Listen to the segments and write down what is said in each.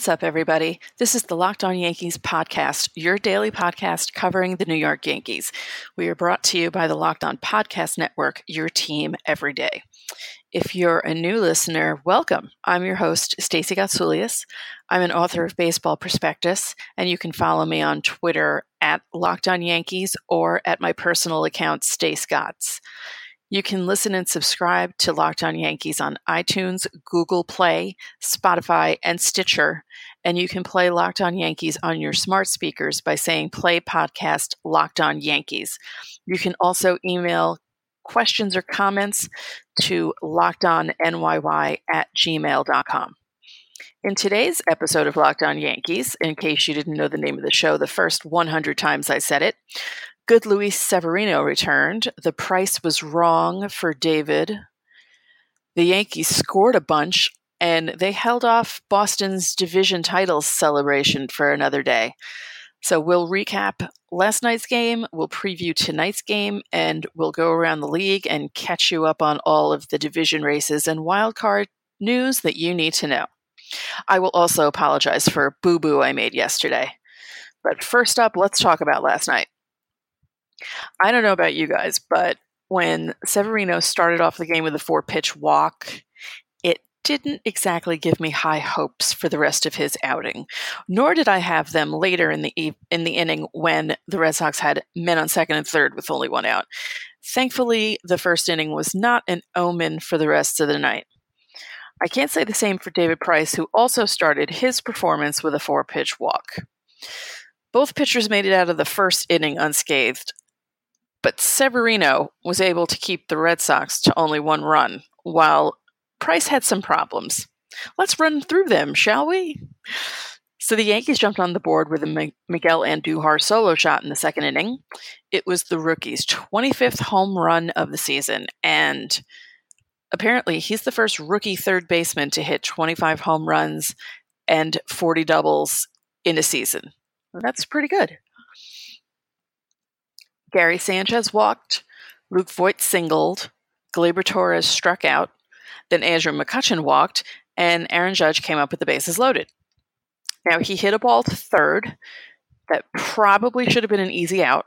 What's up, everybody? This is the Locked On Yankees podcast, your daily podcast covering the New York Yankees. We are brought to you by the Locked On Podcast Network, your team every day. If you're a new listener, welcome. I'm your host, Stacey Gotsoulias. I'm an author of Baseball Prospectus, and you can follow me on Twitter at Locked On Yankees or at my personal account, Stace Gotts. You can listen and subscribe to Locked On Yankees on iTunes, Google Play, Spotify, and Stitcher. And you can play Locked On Yankees on your smart speakers by saying play podcast Locked On Yankees. You can also email questions or comments to lockedonnyy at gmail.com. In today's episode of Locked On Yankees, in case you didn't know the name of the show the first 100 times I said it, Good Luis Severino returned. The price was wrong for David. The Yankees scored a bunch and they held off Boston's division titles celebration for another day. So we'll recap last night's game, we'll preview tonight's game, and we'll go around the league and catch you up on all of the division races and wildcard news that you need to know. I will also apologize for boo boo I made yesterday. But first up, let's talk about last night. I don't know about you guys, but when Severino started off the game with a four pitch walk, it didn't exactly give me high hopes for the rest of his outing. Nor did I have them later in the in the inning when the Red Sox had men on second and third with only one out. Thankfully, the first inning was not an omen for the rest of the night. I can't say the same for David Price, who also started his performance with a four pitch walk. Both pitchers made it out of the first inning unscathed, but Severino was able to keep the Red Sox to only one run, while Price had some problems. Let's run through them, shall we? So the Yankees jumped on the board with a Miguel Andujar solo shot in the second inning. It was the rookie's 25th home run of the season, and apparently he's the first rookie third baseman to hit 25 home runs and 40 doubles in a season. That's pretty good. Gary Sanchez walked, Luke Voit singled, Gleyber Torres struck out, then Andrew McCutchen walked, and Aaron Judge came up with the bases loaded. Now, he hit a ball to third that probably should have been an easy out,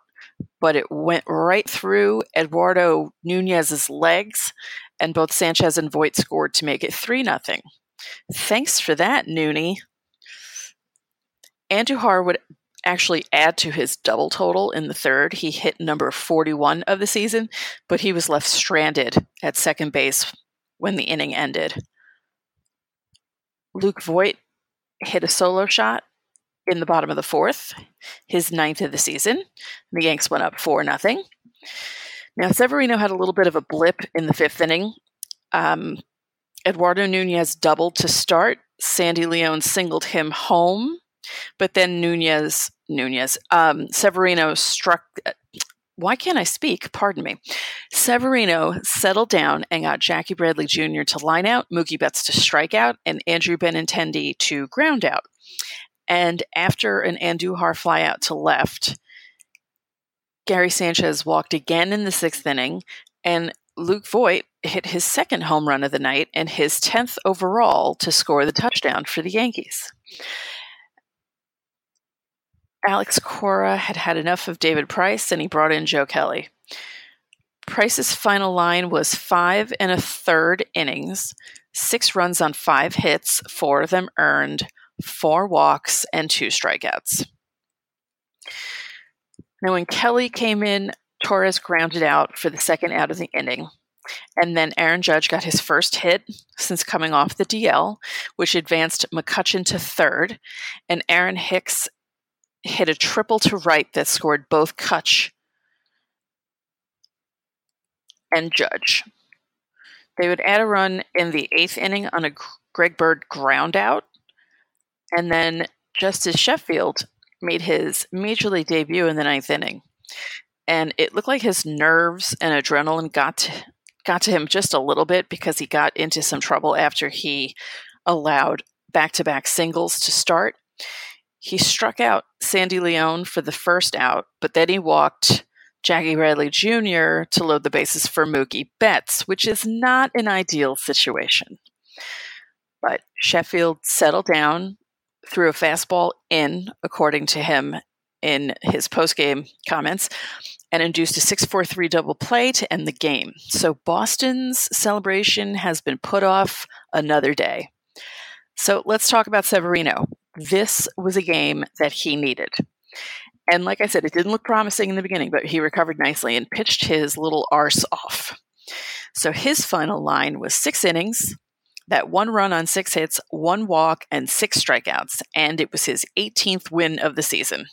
but it went right through Eduardo Nunez's legs, and both Sanchez and Voit scored to make it 3 0. Thanks for that, Nooney. Andujar would actually add to his double total in the third. He hit number 41 of the season, but he was left stranded at second base when the inning ended. Luke Voit hit a solo shot in the bottom of the fourth, his ninth of the season. The Yanks went up 4 nothing. Now, Severino had a little bit of a blip in the fifth inning. Um, Eduardo Nunez doubled to start. Sandy Leon singled him home but then Nunez, Nunez, um, Severino struck. Why can't I speak? Pardon me. Severino settled down and got Jackie Bradley Jr. to line out, Mookie Betts to strike out, and Andrew Benintendi to ground out. And after an Andujar flyout to left, Gary Sanchez walked again in the sixth inning, and Luke Voit hit his second home run of the night and his 10th overall to score the touchdown for the Yankees. Alex Cora had had enough of David Price and he brought in Joe Kelly. Price's final line was five and a third innings, six runs on five hits, four of them earned, four walks, and two strikeouts. Now, when Kelly came in, Torres grounded out for the second out of the inning. And then Aaron Judge got his first hit since coming off the DL, which advanced McCutchen to third. And Aaron Hicks hit a triple to right that scored both Kutch and Judge. They would add a run in the eighth inning on a Greg Bird ground out, and then Justus Sheffield made his major league debut in the ninth inning. And it looked like his nerves and adrenaline got to, got to him just a little bit because he got into some trouble after he allowed back to back singles to start. He struck out Sandy Leon for the first out, but then he walked Jackie Bradley Jr. to load the bases for Mookie Betts, which is not an ideal situation. But Sheffield settled down, threw a fastball in, according to him in his postgame comments, and induced a 6 4 3 double play to end the game. So Boston's celebration has been put off another day. So let's talk about Severino. This was a game that he needed. And like I said, it didn't look promising in the beginning, but he recovered nicely and pitched his little arse off. So his final line was six innings, that one run on six hits, one walk, and six strikeouts. And it was his 18th win of the season.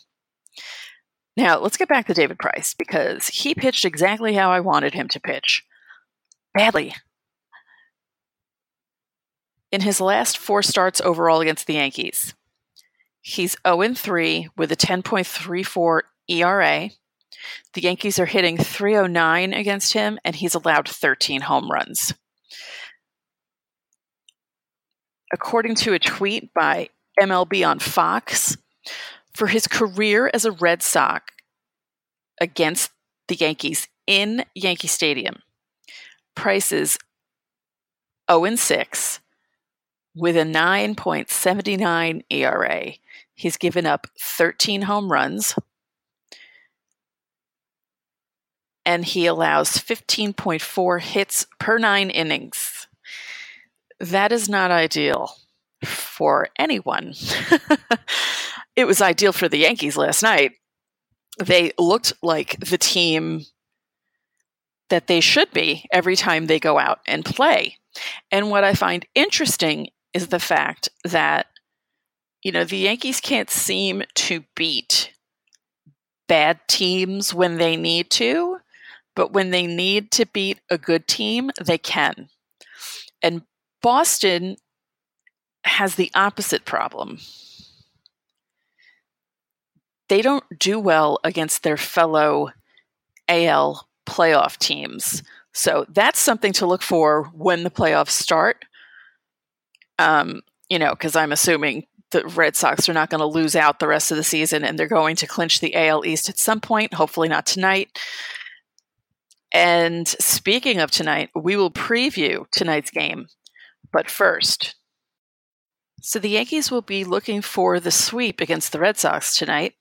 Now, let's get back to David Price because he pitched exactly how I wanted him to pitch badly. In his last four starts overall against the Yankees, he's 0 3 with a 10.34 ERA. The Yankees are hitting 309 against him, and he's allowed 13 home runs. According to a tweet by MLB on Fox, for his career as a Red Sox against the Yankees in Yankee Stadium, Price is 0 6 with a 9.79 ERA. He's given up 13 home runs and he allows 15.4 hits per nine innings. That is not ideal for anyone. it was ideal for the Yankees last night. They looked like the team that they should be every time they go out and play. And what I find interesting is the fact that, you know, the Yankees can't seem to beat bad teams when they need to, but when they need to beat a good team, they can. And Boston has the opposite problem they don't do well against their fellow AL playoff teams. So that's something to look for when the playoffs start. Um, you know, because I'm assuming the Red Sox are not going to lose out the rest of the season and they're going to clinch the AL East at some point, hopefully not tonight. And speaking of tonight, we will preview tonight's game. But first, so the Yankees will be looking for the sweep against the Red Sox tonight,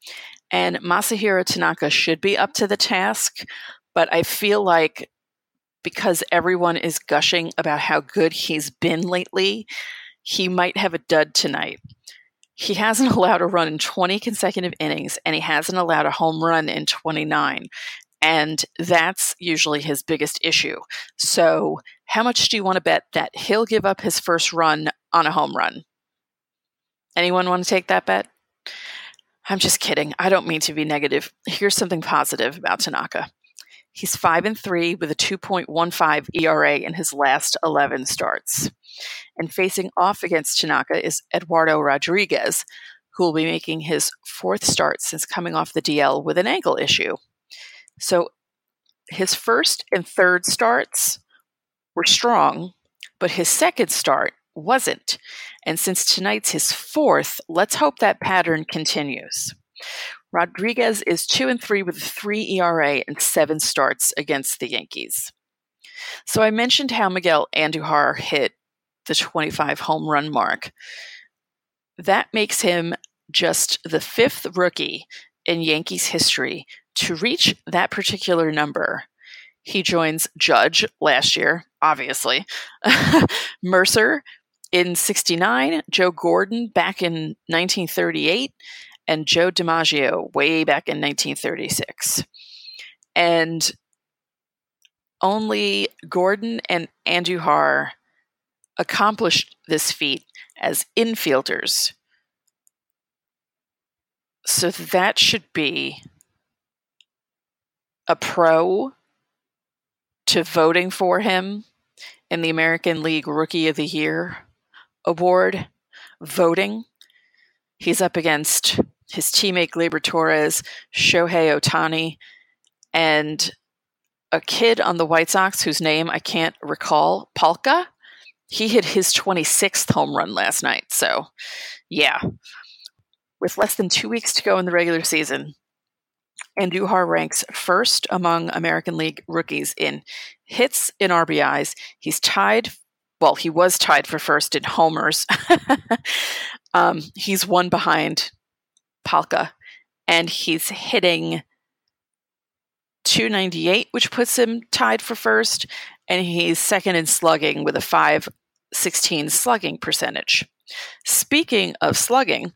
and Masahiro Tanaka should be up to the task, but I feel like because everyone is gushing about how good he's been lately, he might have a dud tonight. He hasn't allowed a run in 20 consecutive innings, and he hasn't allowed a home run in 29. And that's usually his biggest issue. So, how much do you want to bet that he'll give up his first run on a home run? Anyone want to take that bet? I'm just kidding. I don't mean to be negative. Here's something positive about Tanaka. He's 5 and 3 with a 2.15 ERA in his last 11 starts. And facing off against Tanaka is Eduardo Rodriguez, who will be making his fourth start since coming off the DL with an ankle issue. So his first and third starts were strong, but his second start wasn't. And since tonight's his fourth, let's hope that pattern continues. Rodriguez is 2 and 3 with a 3 ERA and 7 starts against the Yankees. So I mentioned how Miguel Andujar hit the 25 home run mark. That makes him just the fifth rookie in Yankees history to reach that particular number. He joins Judge last year, obviously, Murcer, in 69, Joe Gordon back in 1938, and Joe DiMaggio way back in 1936. And only Gordon and Andujar accomplished this feat as infielders. So that should be a pro to voting for him in the American League Rookie of the Year award voting. He's up against his teammate Gleyber Torres, Shohei Ohtani, and a kid on the White Sox whose name I can't recall, Palka. He hit his 26th home run last night. So, yeah. With less than two weeks to go in the regular season, Andujar ranks first among American League rookies in hits in RBIs. He's tied well, he was tied for first in homers Um, he's one behind Palka, and he's hitting 298, which puts him tied for first, and he's second in slugging with a 516 slugging percentage. Speaking of slugging,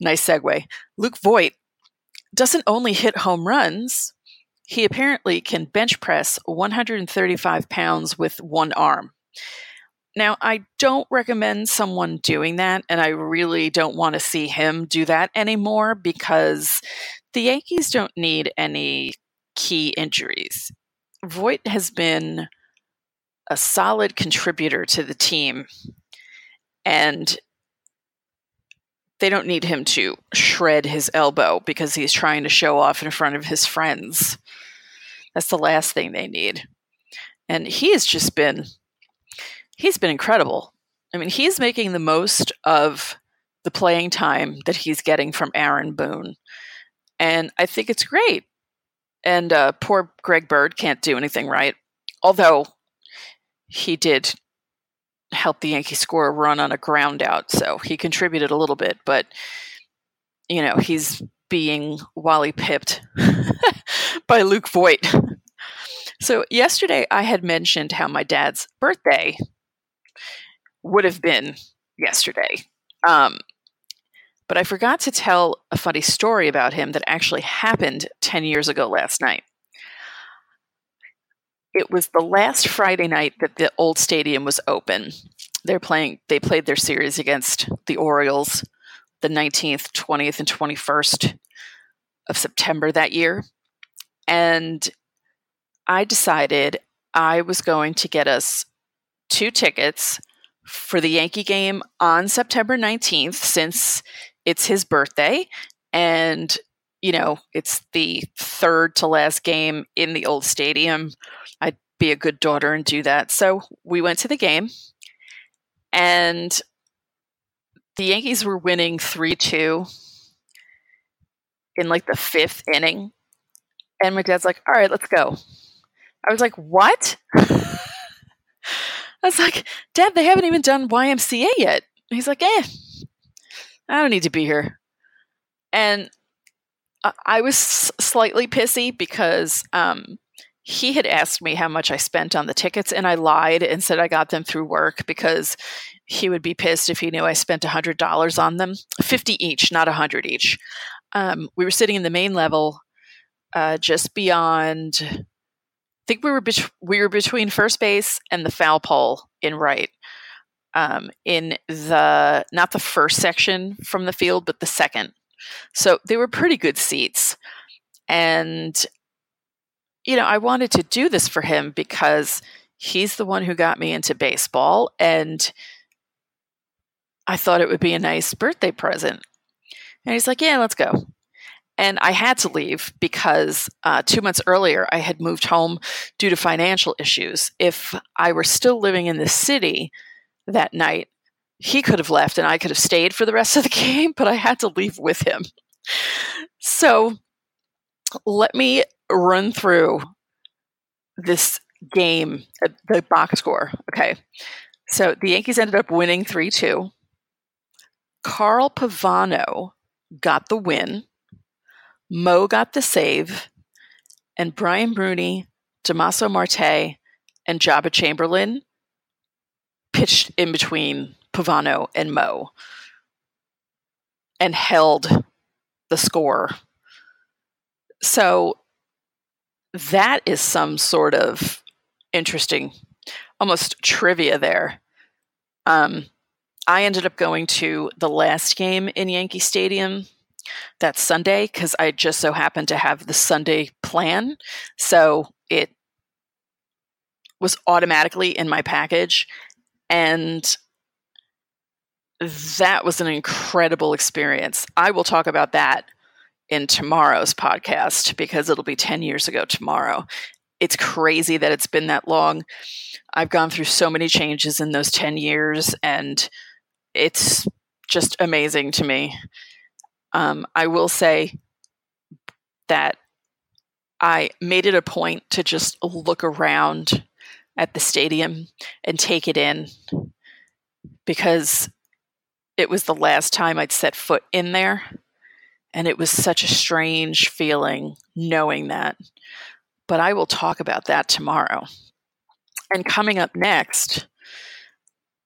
nice segue. Luke Voit doesn't only hit home runs, he apparently can bench press 135 pounds with one arm. Now, I don't recommend someone doing that, and I really don't want to see him do that anymore because the Yankees don't need any key injuries. Voit has been a solid contributor to the team, and they don't need him to shred his elbow because he's trying to show off in front of his friends. That's the last thing they need. And he has just been he's been incredible. I mean, he's making the most of the playing time that he's getting from Aaron Boone. And I think it's great. And uh, poor Greg Bird can't do anything right. Although he did help the Yankees score a run on a ground out, so he contributed a little bit, but you know, he's being Wally pipped by Luke Voit. So yesterday I had mentioned how my dad's birthday would have been yesterday. Um, but I forgot to tell a funny story about him that actually happened 10 years ago last night it was the last Friday night that the old stadium was open. They're playing they played their series against the Orioles the 19th, 20th and 21st of September that year. And I decided I was going to get us two tickets for the Yankee game on September 19th since it's his birthday and you know, it's the third to last game in the old stadium. I'd be a good daughter and do that. So we went to the game, and the Yankees were winning 3 2 in like the fifth inning. And my dad's like, all right, let's go. I was like, what? I was like, Dad, they haven't even done YMCA yet. he's like, eh, I don't need to be here. And I was slightly pissy because um, he had asked me how much I spent on the tickets, and I lied and said I got them through work because he would be pissed if he knew I spent hundred dollars on them, fifty each, not hundred each. Um, we were sitting in the main level, uh, just beyond. I think we were we were between first base and the foul pole in right. Um, in the not the first section from the field, but the second. So they were pretty good seats. And, you know, I wanted to do this for him because he's the one who got me into baseball. And I thought it would be a nice birthday present. And he's like, yeah, let's go. And I had to leave because uh, two months earlier I had moved home due to financial issues. If I were still living in the city that night, he could have left and I could have stayed for the rest of the game, but I had to leave with him. So let me run through this game, uh, the box score. Okay. So the Yankees ended up winning 3 2. Carl Pavano got the win. Mo got the save. And Brian Bruney, Damaso Marte, and Joba Chamberlain pitched in between Pavano and Mo and held the score. So that is some sort of interesting, almost trivia there. Um, I ended up going to the last game in Yankee Stadium that Sunday because I just so happened to have the Sunday plan. So it was automatically in my package. And that was an incredible experience. I will talk about that in tomorrow's podcast because it'll be 10 years ago tomorrow. It's crazy that it's been that long. I've gone through so many changes in those 10 years, and it's just amazing to me. Um, I will say that I made it a point to just look around at the stadium and take it in because it was the last time I'd set foot in there. And it was such a strange feeling knowing that. But I will talk about that tomorrow. And coming up next,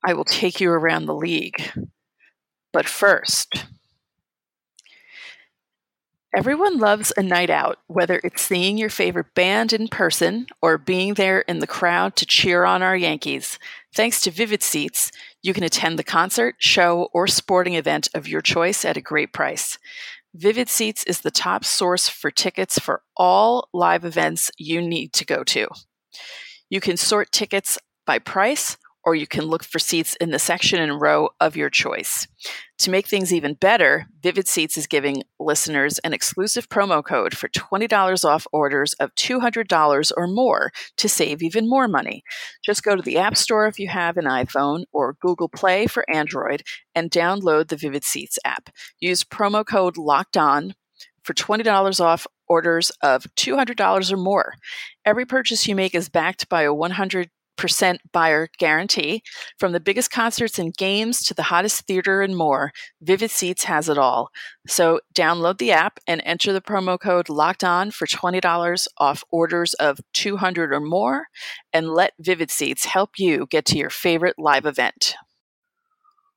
I will take you around the league. But first, Everyone loves a night out, whether it's seeing your favorite band in person or being there in the crowd to cheer on our Yankees. Thanks to Vivid Seats, you can attend the concert, show, or sporting event of your choice at a great price. Vivid Seats is the top source for tickets for all live events you need to go to. You can sort tickets by price or you can look for seats in the section and row of your choice. To make things even better, Vivid Seats is giving listeners an exclusive promo code for $20 off orders of $200 or more to save even more money. Just go to the App Store if you have an iPhone or Google Play for Android and download the Vivid Seats app. Use promo code LOCKED ON for $20 off orders of $200 or more. Every purchase you make is backed by a 100 percent buyer guarantee. From the biggest concerts and games to the hottest theater and more, Vivid Seats has it all. So download the app and enter the promo code locked on for $20 off orders of 200 or more and let Vivid Seats help you get to your favorite live event.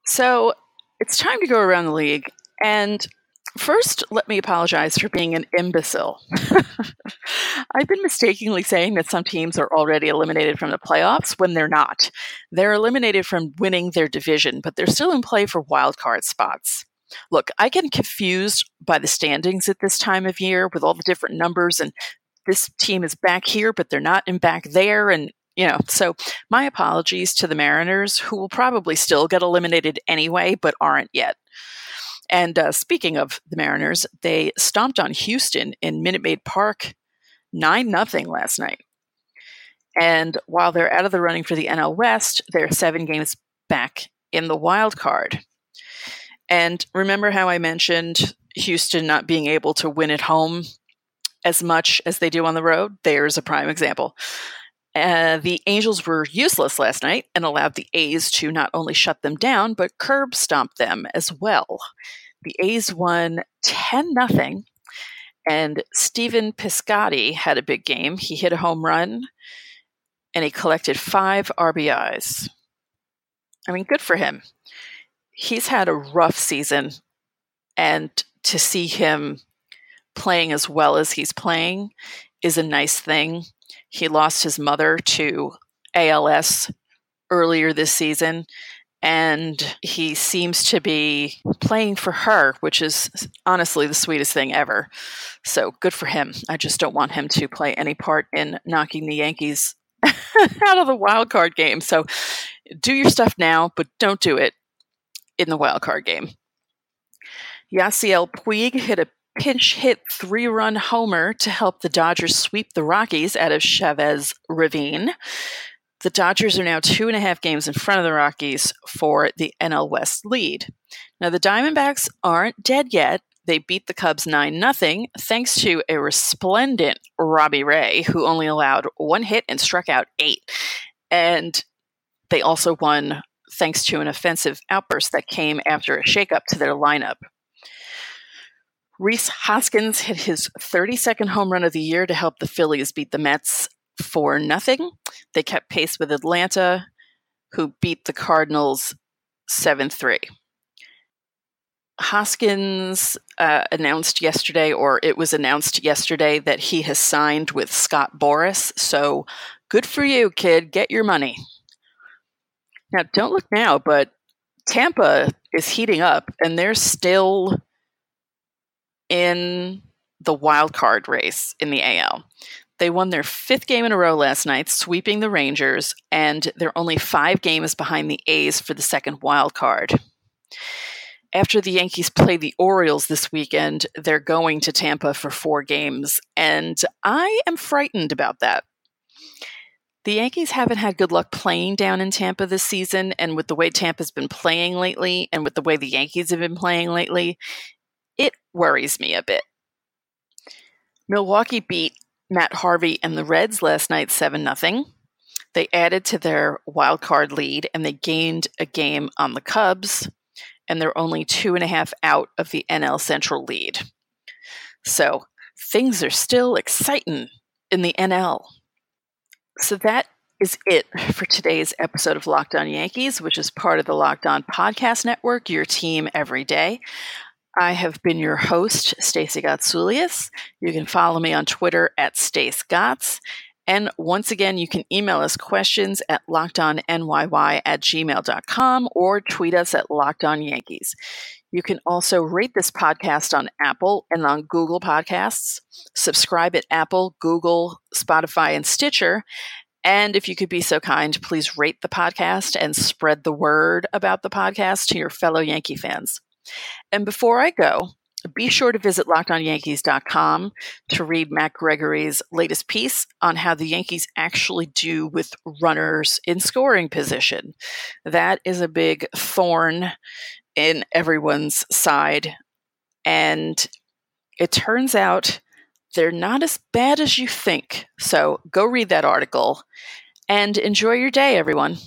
So it's time to go around the league and First, let me apologize for being an imbecile. I've been mistakenly saying that some teams are already eliminated from the playoffs when they're not. They're eliminated from winning their division, but they're still in play for wildcard spots. Look, I get confused by the standings at this time of year with all the different numbers and this team is back here, but they're not in back there. And, you know, so my apologies to the Mariners, who will probably still get eliminated anyway, but aren't yet. And uh, speaking of the Mariners, they stomped on Houston in Minute Maid Park 9 nothing last night. And while they're out of the running for the NL West, they're seven games back in the wild card. And remember how I mentioned Houston not being able to win at home as much as they do on the road? There's a prime example. Uh, the Angels were useless last night and allowed the A's to not only shut them down, but curb stomp them as well. The A's won 10 0, and Stephen Piscotty had a big game. He hit a home run and he collected five RBIs. I mean, good for him. He's had a rough season, and to see him playing as well as he's playing is a nice thing. He lost his mother to ALS earlier this season, and he seems to be playing for her, which is honestly the sweetest thing ever. So good for him. I just don't want him to play any part in knocking the Yankees out of the wild card game. So do your stuff now, but don't do it in the wild card game. Yasiel Puig hit a pinch hit three run homer to help the Dodgers sweep the Rockies out of Chavez Ravine. The Dodgers are now two and a half games in front of the Rockies for the NL West lead. Now, the Diamondbacks aren't dead yet. They beat the Cubs 9 0 thanks to a resplendent Robbie Ray, who only allowed one hit and struck out eight. And they also won thanks to an offensive outburst that came after a shakeup to their lineup. Rhys Hoskins hit his 32nd home run of the year to help the Phillies beat the Mets for nothing. They kept pace with Atlanta, who beat the Cardinals 7 3. Hoskins uh, announced yesterday, or it was announced yesterday, that he has signed with Scott Boras. So good for you, kid. Get your money. Now, don't look now, but Tampa is heating up, and they're still in the wild card race in the AL. They won their fifth game in a row last night, sweeping the Rangers, and they're only five games behind the A's for the second wild card. After the Yankees play the Orioles this weekend, they're going to Tampa for four games, and I am frightened about that. The Yankees haven't had good luck playing down in Tampa this season, and with the way Tampa's been playing lately, and with the way the Yankees have been playing lately, it worries me a bit. Milwaukee beat Matt Harvey and the Reds last night 7 0. They added to their wild card lead and they gained a game on the Cubs. and they're only two and a half out of the NL Central lead. So things are still exciting in the NL. So that is it for today's episode of Locked On Yankees, which is part of the Locked On Podcast Network, your team every day. I have been your host, Stacey Gotsoulias. You can follow me on Twitter at Stace Gotts. And once again, you can email us questions at lockedonnyy at gmail.com or tweet us at lockedonyankees. You can also rate this podcast on Apple and on Google Podcasts. Subscribe at Apple, Google, Spotify, and Stitcher. And if you could be so kind, please rate the podcast and spread the word about the podcast to your fellow Yankee fans. And before I go, be sure to visit lockedonyankees.com to read Matt Gregory's latest piece on how the Yankees actually do with runners in scoring position. That is a big thorn in everyone's side. And it turns out they're not as bad as you think. So go read that article and enjoy your day, everyone.